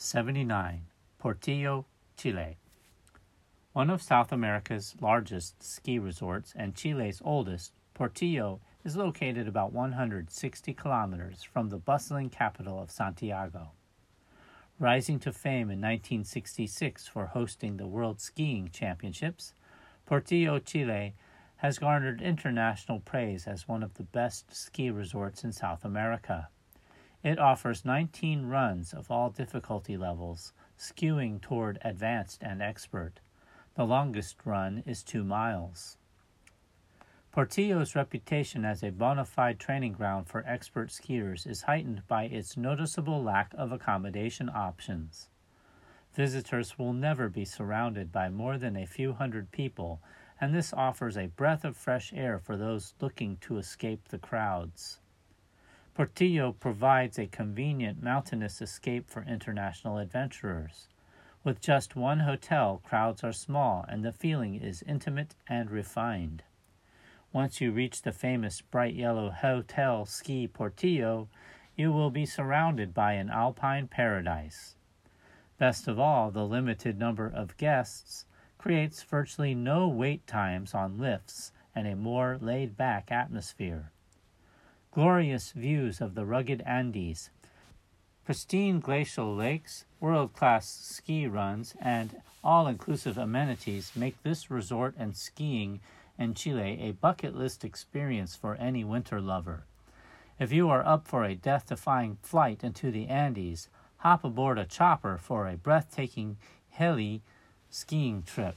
79. Portillo, Chile. One of South America's largest ski resorts and Chile's oldest, Portillo is located about 160 kilometers from the bustling capital of Santiago. Rising to fame in 1966 for hosting the World Skiing Championships, Portillo, Chile has garnered international praise as one of the best ski resorts in South America. It offers 19 runs of all difficulty levels, skewing toward advanced and expert. The longest run is two miles. Portillo's reputation as a bona fide training ground for expert skiers is heightened by its noticeable lack of accommodation options. Visitors will never be surrounded by more than a few hundred people, and this offers a breath of fresh air for those looking to escape the crowds. Portillo provides a convenient mountainous escape for international adventurers. With just one hotel, crowds are small and the feeling is intimate and refined. Once you reach the famous bright yellow Hotel Ski Portillo, you will be surrounded by an alpine paradise. Best of all, the limited number of guests creates virtually no wait times on lifts and a more laid back atmosphere glorious views of the rugged Andes, pristine glacial lakes, world class ski runs, and all inclusive amenities make this resort and skiing in Chile a bucket list experience for any winter lover. If you are up for a death defying flight into the Andes, hop aboard a chopper for a breathtaking heli skiing trip.